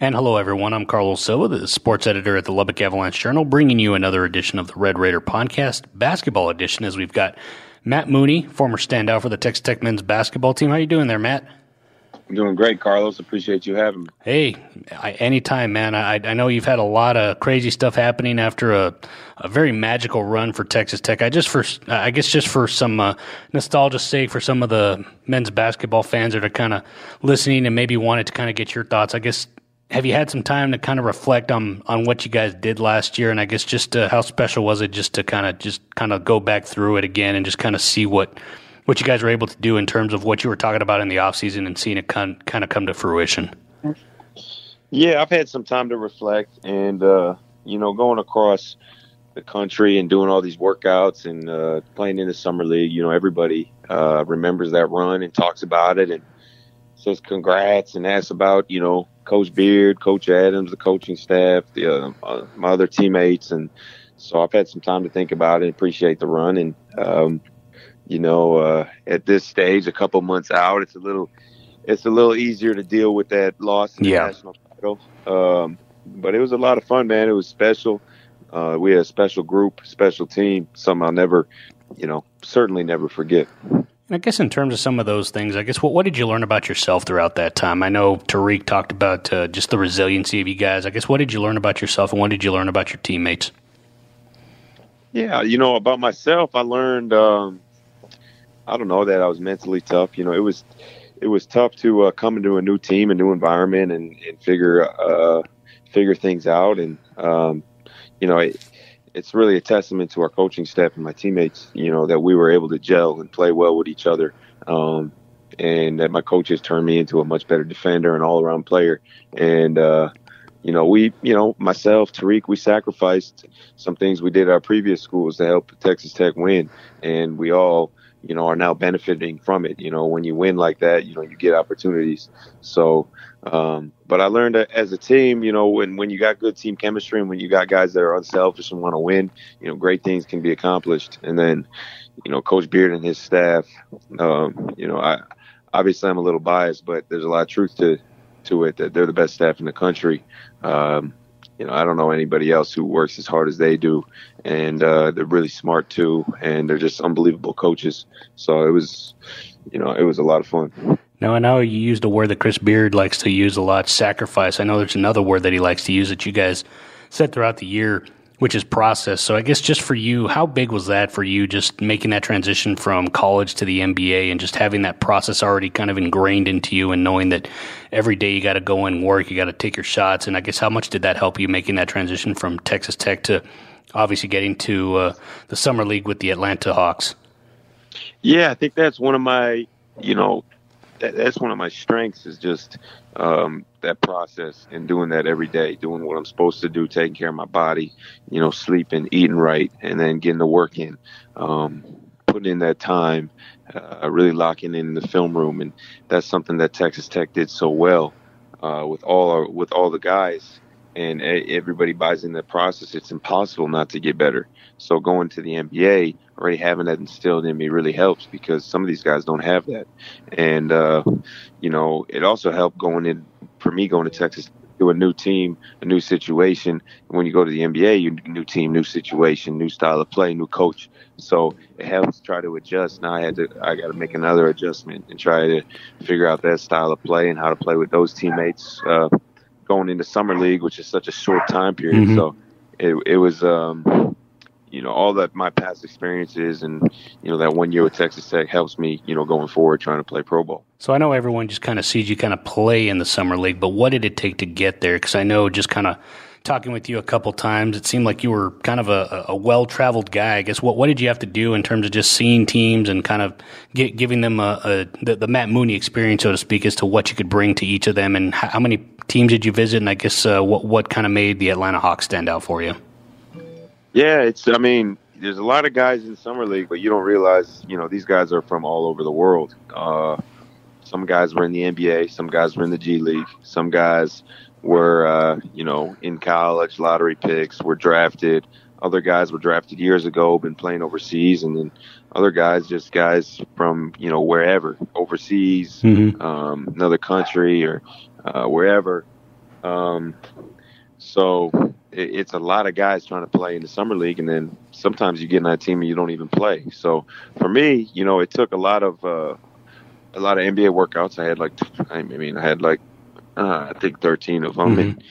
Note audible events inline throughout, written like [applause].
And hello, everyone. I'm Carlos Silva, the sports editor at the Lubbock Avalanche Journal, bringing you another edition of the Red Raider podcast, basketball edition, as we've got Matt Mooney, former standout for the Texas Tech men's basketball team. How you doing there, Matt? I'm doing great, Carlos. Appreciate you having me. Hey, I, anytime, man. I, I know you've had a lot of crazy stuff happening after a, a very magical run for Texas Tech. I just for I guess just for some uh, nostalgia's sake, for some of the men's basketball fans that are kind of listening and maybe wanted to kind of get your thoughts. I guess have you had some time to kind of reflect on on what you guys did last year? And i guess just uh, how special was it just to kind of just kind of go back through it again and just kind of see what what you guys were able to do in terms of what you were talking about in the off season and seeing it kind kind of come to fruition? Yeah i've had some time to reflect and uh, you know going across the country and doing all these workouts and uh, playing in the summer league you know everybody uh, remembers that run and talks about it and says congrats and asks about you know Coach Beard, Coach Adams, the coaching staff, the uh, my other teammates, and so I've had some time to think about it. Appreciate the run, and um, you know, uh, at this stage, a couple months out, it's a little it's a little easier to deal with that loss in the national title. Um, but it was a lot of fun, man. It was special. Uh, we had a special group, special team, something I'll never, you know, certainly never forget. And I guess in terms of some of those things, I guess what what did you learn about yourself throughout that time? I know Tariq talked about uh, just the resiliency of you guys. I guess what did you learn about yourself, and what did you learn about your teammates? Yeah, you know about myself, I learned. Um, I don't know that I was mentally tough. You know, it was it was tough to uh, come into a new team, a new environment, and, and figure uh, figure things out. And um, you know, it's really a testament to our coaching staff and my teammates, you know, that we were able to gel and play well with each other. Um, and that my coaches turned me into a much better defender and all around player. And, uh, you know, we, you know, myself, Tariq, we sacrificed some things we did at our previous schools to help Texas Tech win. And we all, you know, are now benefiting from it. You know, when you win like that, you know, you get opportunities. So, um, but I learned that as a team, you know, when, when you got good team chemistry and when you got guys that are unselfish and want to win, you know, great things can be accomplished. And then, you know, Coach Beard and his staff, um, you know, I obviously I'm a little biased, but there's a lot of truth to to it that they're the best staff in the country. Um, you know, I don't know anybody else who works as hard as they do, and uh, they're really smart too, and they're just unbelievable coaches. So it was, you know, it was a lot of fun. Now I know you used a word that Chris Beard likes to use a lot, sacrifice. I know there's another word that he likes to use that you guys said throughout the year, which is process. So I guess just for you, how big was that for you, just making that transition from college to the NBA and just having that process already kind of ingrained into you and knowing that every day you got to go and work, you got to take your shots. And I guess how much did that help you making that transition from Texas Tech to obviously getting to uh, the summer league with the Atlanta Hawks? Yeah, I think that's one of my, you know, that, that's one of my strengths is just um, that process and doing that every day, doing what I'm supposed to do, taking care of my body, you know, sleeping, eating right, and then getting the work in, um, putting in that time, uh, really locking in the film room, and that's something that Texas Tech did so well uh, with all our, with all the guys and everybody buys in the process, it's impossible not to get better. So going to the NBA, already having that instilled in me really helps because some of these guys don't have that. And, uh, you know, it also helped going in, for me going to Texas to a new team, a new situation. And when you go to the NBA, you new team, new situation, new style of play, new coach. So it helps try to adjust. Now I had to, I got to make another adjustment and try to figure out that style of play and how to play with those teammates. Uh, going into summer league, which is such a short time period. Mm-hmm. So it, it was, um, you know, all that my past experiences and, you know, that one year with Texas Tech helps me, you know, going forward trying to play pro Bowl. So I know everyone just kind of sees you kind of play in the summer league, but what did it take to get there? Because I know just kind of talking with you a couple times, it seemed like you were kind of a, a well traveled guy. I guess what what did you have to do in terms of just seeing teams and kind of get, giving them a, a the, the, Matt Mooney experience, so to speak, as to what you could bring to each of them, and how, how many teams did you visit? And I guess uh, what what kind of made the Atlanta Hawks stand out for you? Yeah, it's. I mean, there's a lot of guys in summer league, but you don't realize, you know, these guys are from all over the world. Uh, some guys were in the NBA, some guys were in the G League, some guys were, uh, you know, in college, lottery picks, were drafted. Other guys were drafted years ago, been playing overseas, and then other guys, just guys from, you know, wherever, overseas, mm-hmm. um, another country, or uh, wherever. Um, so it, it's a lot of guys trying to play in the summer league, and then sometimes you get in that team and you don't even play. So for me, you know, it took a lot of uh, a lot of NBA workouts. I had like, I mean, I had like, uh, I think 13 of them, mm-hmm. and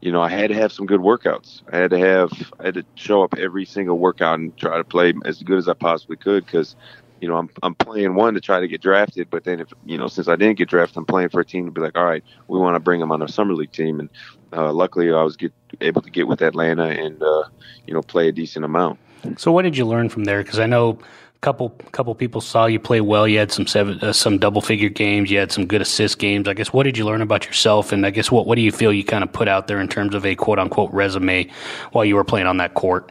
you know, I had to have some good workouts. I had to have, I had to show up every single workout and try to play as good as I possibly could because you know, I'm I'm playing one to try to get drafted, but then if you know, since I didn't get drafted, I'm playing for a team to be like, all right, we want to bring him on our summer league team, and uh, luckily I was get, able to get with Atlanta and uh, you know play a decent amount. So what did you learn from there? Because I know a couple couple people saw you play well. You had some seven uh, some double figure games. You had some good assist games. I guess what did you learn about yourself? And I guess what what do you feel you kind of put out there in terms of a quote unquote resume while you were playing on that court?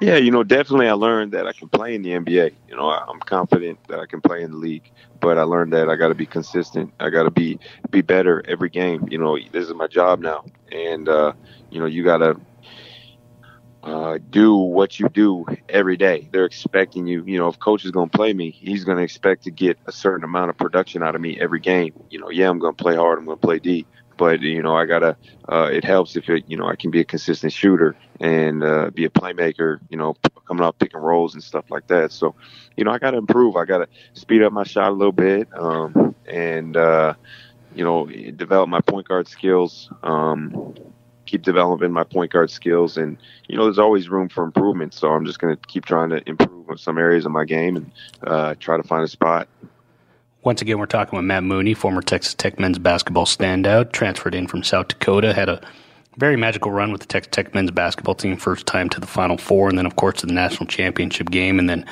Yeah, you know, definitely I learned that I can play in the NBA. You know, I'm confident that I can play in the league, but I learned that I got to be consistent. I got to be be better every game. You know, this is my job now, and uh, you know, you got to uh, do what you do every day. They're expecting you. You know, if coach is going to play me, he's going to expect to get a certain amount of production out of me every game. You know, yeah, I'm going to play hard. I'm going to play D, but you know I gotta. Uh, it helps if it, you know I can be a consistent shooter and uh, be a playmaker. You know, coming off pick and rolls and stuff like that. So, you know, I gotta improve. I gotta speed up my shot a little bit, um, and uh, you know, develop my point guard skills. Um, keep developing my point guard skills, and you know, there's always room for improvement. So I'm just gonna keep trying to improve on some areas of my game and uh, try to find a spot. Once again, we're talking with Matt Mooney, former Texas Tech men's basketball standout, transferred in from South Dakota, had a very magical run with the Texas Tech men's basketball team, first time to the Final Four, and then, of course, to the national championship game, and then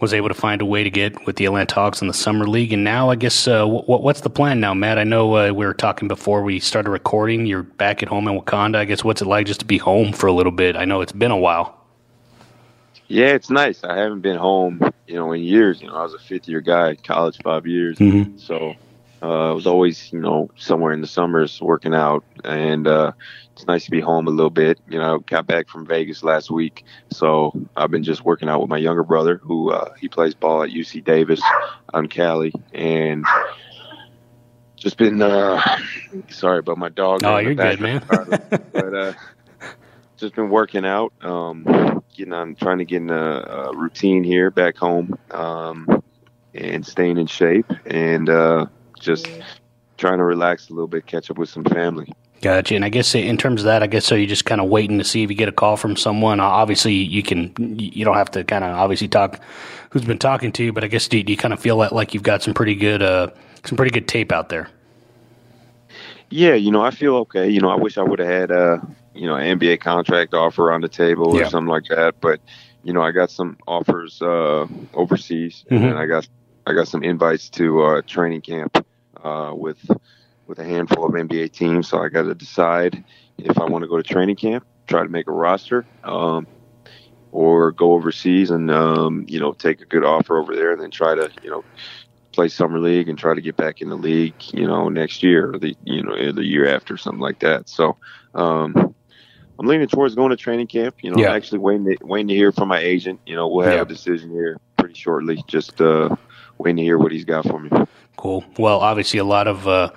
was able to find a way to get with the Atlanta Hawks in the summer league. And now, I guess, uh, what, what's the plan now, Matt? I know uh, we were talking before we started recording. You're back at home in Wauconda. I guess what's it like just to be home for a little bit? I know it's been a while. Yeah, it's nice. I haven't been home, you know, in years. You know, I was a fifth year guy, college five years, mm-hmm. so uh, I was always, you know, somewhere in the summers working out, and uh, it's nice to be home a little bit. You know, got back from Vegas last week, so I've been just working out with my younger brother, who uh, he plays ball at UC Davis on Cali, and just been uh, sorry about my dog. Oh, you're good, man. but [laughs] uh, just been working out. Um, getting on, trying to get in a, a routine here back home, um, and staying in shape, and uh, just trying to relax a little bit, catch up with some family. Gotcha. And I guess in terms of that, I guess so. You're just kind of waiting to see if you get a call from someone. Obviously, you can. You don't have to kind of obviously talk who's been talking to you, but I guess do you, do you kind of feel like, like you've got some pretty good uh, some pretty good tape out there? Yeah, you know, I feel okay. You know, I wish I would have had uh, you know, NBA contract offer on the table or something like that. But you know, I got some offers uh, overseas, mm-hmm. and I got I got some invites to uh, training camp uh, with with a handful of NBA teams. So I got to decide if I want to go to training camp, try to make a roster, um, or go overseas and um, you know take a good offer over there, and then try to you know play summer league and try to get back in the league, you know, next year or the you know the year after, something like that. So um, I'm leaning towards going to training camp. You know, yeah. actually waiting to, waiting to hear from my agent. You know, we'll have yeah. a decision here pretty shortly. Just uh, waiting to hear what he's got for me. Cool. Well, obviously a lot of uh,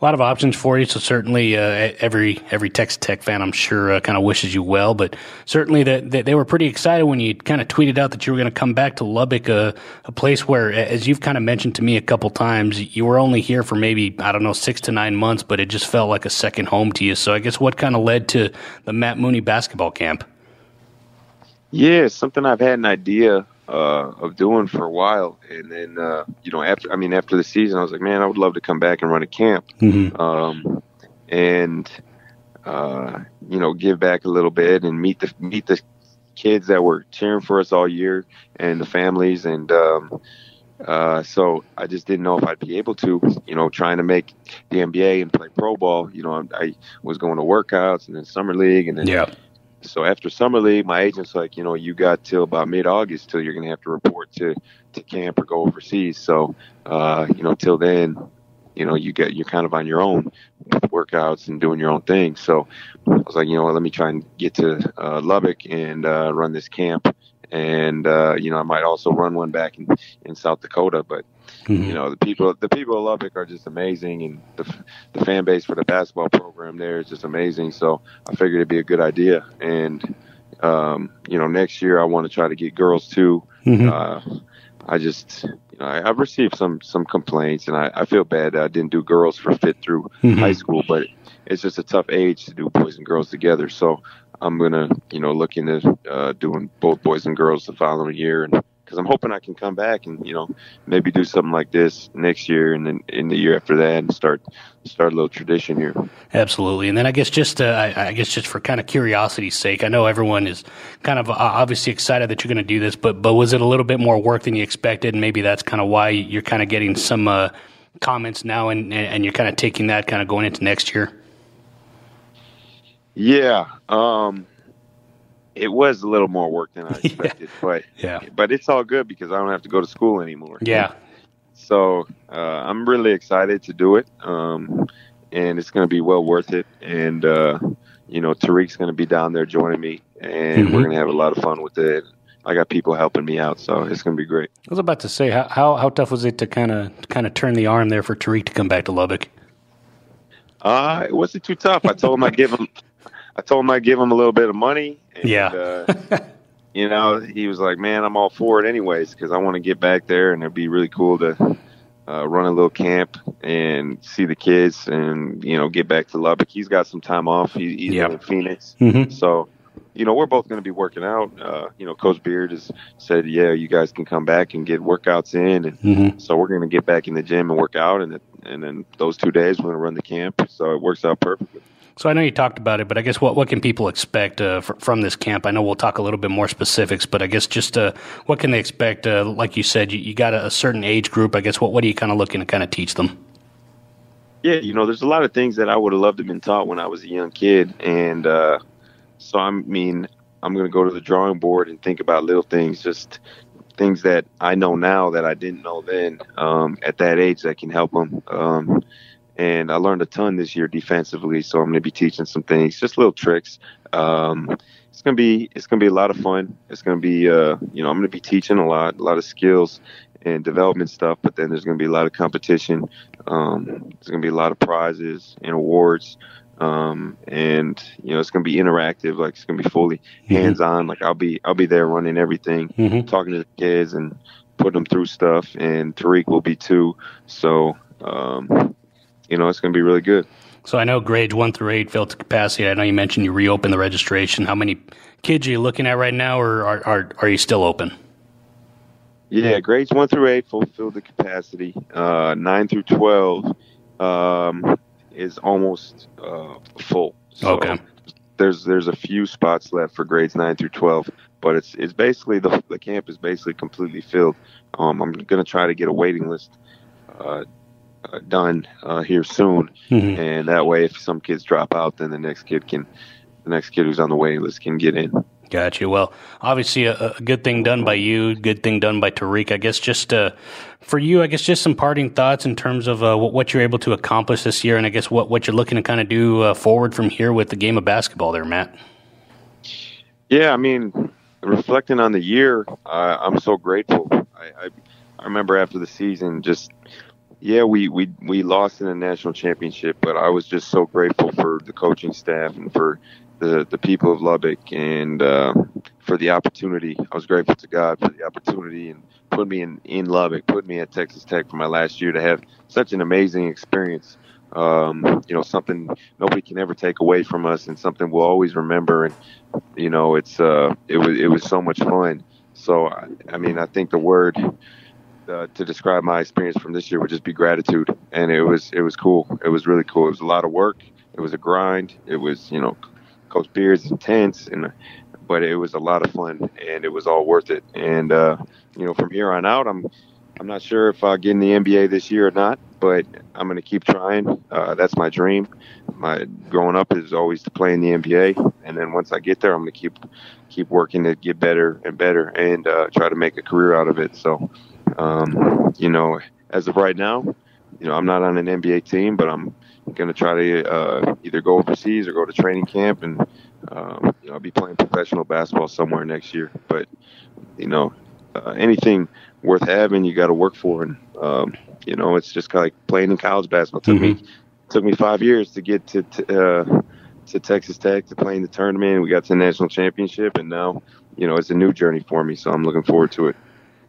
a lot of options for you. So certainly, uh, every every Texas Tech fan, I'm sure, uh, kind of wishes you well. But certainly, that they, were pretty excited when you kind of tweeted out that you were going to come back to Lubbock, a, a place where, as you've kind of mentioned to me a couple times, you were only here for maybe I don't know six to nine months, but it just felt like a second home to you. So I guess what kind of led to the Matt Mooney basketball camp? Yeah, something I've had an idea uh, of doing for a while. And then, uh, you know, after, I mean, after the season, I was like, man, I would love to come back and run a camp. Mm-hmm. Um, and, uh, you know, give back a little bit and meet the, meet the kids that were cheering for us all year and the families. And, um, uh, so I just didn't know if I'd be able to, you know, trying to make the NBA and play pro ball. You know, I, I was going to workouts and then summer league and then yeah so after summer league, my agent's like, you know, you got till about mid August till you're gonna have to report to to camp or go overseas. So, uh, you know, till then, you know, you get you're kind of on your own with workouts and doing your own thing. So I was like, you know, let me try and get to uh, Lubbock and uh, run this camp. And uh, you know, I might also run one back in, in South Dakota, but mm-hmm. you know, the people the people of Lubbock are just amazing, and the the fan base for the basketball program there is just amazing. So I figured it'd be a good idea, and um, you know, next year I want to try to get girls too. Mm-hmm. Uh, I just, you know, I, have received some some complaints, and I, I feel bad that I didn't do girls for fit through mm-hmm. high school, but it's just a tough age to do boys and girls together. So I'm gonna, you know, look into uh, doing both boys and girls the following year, and because I'm hoping I can come back and you know maybe do something like this next year and then in the year after that and start start a little tradition here. Absolutely, and then I guess just uh, I, I, guess just for kind of curiosity's sake, I know everyone is kind of uh, obviously excited that you're going to do this, but but was it a little bit more work than you expected? And maybe that's kind of why you're kind of getting some uh, comments now, and and you're kind of taking that kind of going into next year. Yeah. Um, it was a little more work than I [laughs] expected, yeah. but yeah, but it's all good because I don't have to go to school anymore. Yeah. So uh, I'm really excited to do it, um, and it's going to be well worth it. And uh, you know, Tariq's going to be down there joining me, and mm-hmm. we're going to have a lot of fun with it. I got people helping me out, so it's going to be great. I was about to say, how how, how tough was it to kind of kind of turn the arm there for Tariq to come back to Lubbock? Uh, it wasn't too tough. I told him I'd give him I told him I'd give him a little bit of money. And, yeah. uh, [laughs] you know, he was like, "Man, I'm all for it anyways because I want to get back there and it'd be really cool to uh, run a little camp and see the kids and you know get back to Lubbock. He's got some time off. He, he's yep. in Phoenix, mm-hmm. so you know we're both going to be working out. Uh, you know, Coach Beard has said, "Yeah, you guys can come back and get workouts in," and mm-hmm. so we're going to get back in the gym and work out, and and then those two days we're going to run the camp. So it works out perfectly. So I know you talked about it, but I guess what, what can people expect uh, from this camp? I know we'll talk a little bit more specifics, but I guess just uh, what can they expect? Uh, like you said, you, you got a, a, certain age group. I guess what what are you kind of looking to kind of teach them? Yeah, you know, there's a lot of things that I would have loved to have been taught when I was a young kid, and uh, so I mean, I'm going to go to the drawing board and think about little things, just things that I know now that I didn't know then um, at that age that can help them. Um, and I learned a ton this year defensively. So I'm going to be teaching some things, just little tricks. Um, it's gonna be it's gonna be a lot of fun. It's gonna be uh, you know I'm gonna be teaching a lot, a lot of skills and development stuff. But then there's gonna be a lot of competition. Um, there's gonna be a lot of prizes and awards. Um, and you know it's gonna be interactive. Like it's gonna be fully mm-hmm. hands on. Like I'll be I'll be there running everything, mm-hmm. talking to the kids and putting them through stuff. And Tariq will be too. So um, you know, it's going to be really good. So I know grades one through eight filled to capacity. I know you mentioned you reopened the registration. How many kids are you looking at right now, or are are, are you still open? Yeah, grades one through eight fulfilled the capacity. Uh, nine through twelve um, is almost uh, full. So okay. There's there's a few spots left for grades nine through twelve, but it's it's basically the the camp is basically completely filled. Um, I'm gonna try to get a waiting list uh, done uh, here soon, mm-hmm. and that way, if some kids drop out, then the next kid can, the next kid who's on the waiting list can get in. Gotcha. Well, obviously, a, a, good thing done by you, good thing done by Tariq. I guess just uh, for you, I guess just some parting thoughts in terms of uh, what, what, you're able to accomplish this year, and I guess what, what you're looking to kind of do uh, forward from here with the game of basketball there, Matt. Yeah, I mean, reflecting on the year, I'm so grateful. I, I, I remember after the season just yeah, we, we we lost in the national championship, but I was just so grateful for the coaching staff and for the the people of Lubbock and uh, for the opportunity. I was grateful to God for the opportunity and put me in in Lubbock, put me at Texas Tech for my last year to have such an amazing experience. Um, you know, something nobody can ever take away from us, and something we'll always remember. And you know, it's uh, it was it was so much fun. So I, I mean, I think the word uh, to describe my experience from this year would just be gratitude, and it was it was cool. It was really cool. It was a lot of work. It was a grind. It was you know, Coach Beard's intense, and but it was a lot of fun, and it was all worth it. And uh, you know, from here on out, I'm I'm not sure if I'll get in the NBA this year or not, but I'm going to keep trying. Uh, that's my dream. My growing up is always to play in the NBA, and then once I get there, I'm going to keep keep working to get better and better, and uh, try to make a career out of it. So um, you know, as of right now, you know, I'm not on an NBA team, but I'm going to try to uh, either go overseas or go to training camp, and um, you know, I'll be playing professional basketball somewhere next year. But you know, uh, anything worth having, you got to work for. And um, you know, it's just kind of like playing in college basketball. Took mm-hmm. me took me five years to get to. to uh, to Texas Tech to play in the tournament. We got to the national championship, and now, you know, it's a new journey for me. So I'm looking forward to it.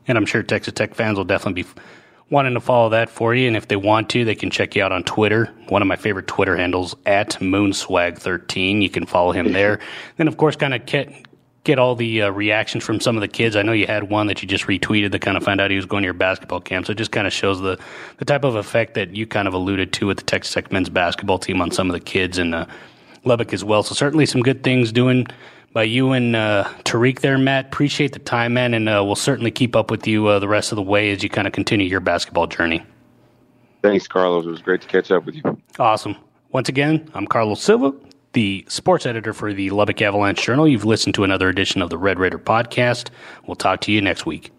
And I'm sure Texas Tech fans will definitely be wanting to follow that for you. And if they want to, they can check you out on Twitter. One of my favorite Twitter handles at Moonswag13. You can follow him there. [laughs] then, of course, kind of get get all the uh, reactions from some of the kids. I know you had one that you just retweeted that kind of found out he was going to your basketball camp. So it just kind of shows the the type of effect that you kind of alluded to with the Texas Tech men's basketball team on some of the kids and. Uh, Lubbock as well. So certainly some good things doing you and uh, Tariq there, Matt. Appreciate the time, man, and uh, we'll certainly keep up with you uh, the rest of the way as you kind of continue your basketball journey. Thanks, Carlos. It was great to catch up with you. Awesome. Once again, I'm Carlos Silva, the sports editor for the Lubbock Avalanche Journal. You've listened to another edition of the Red Raider podcast. We'll talk to you next week.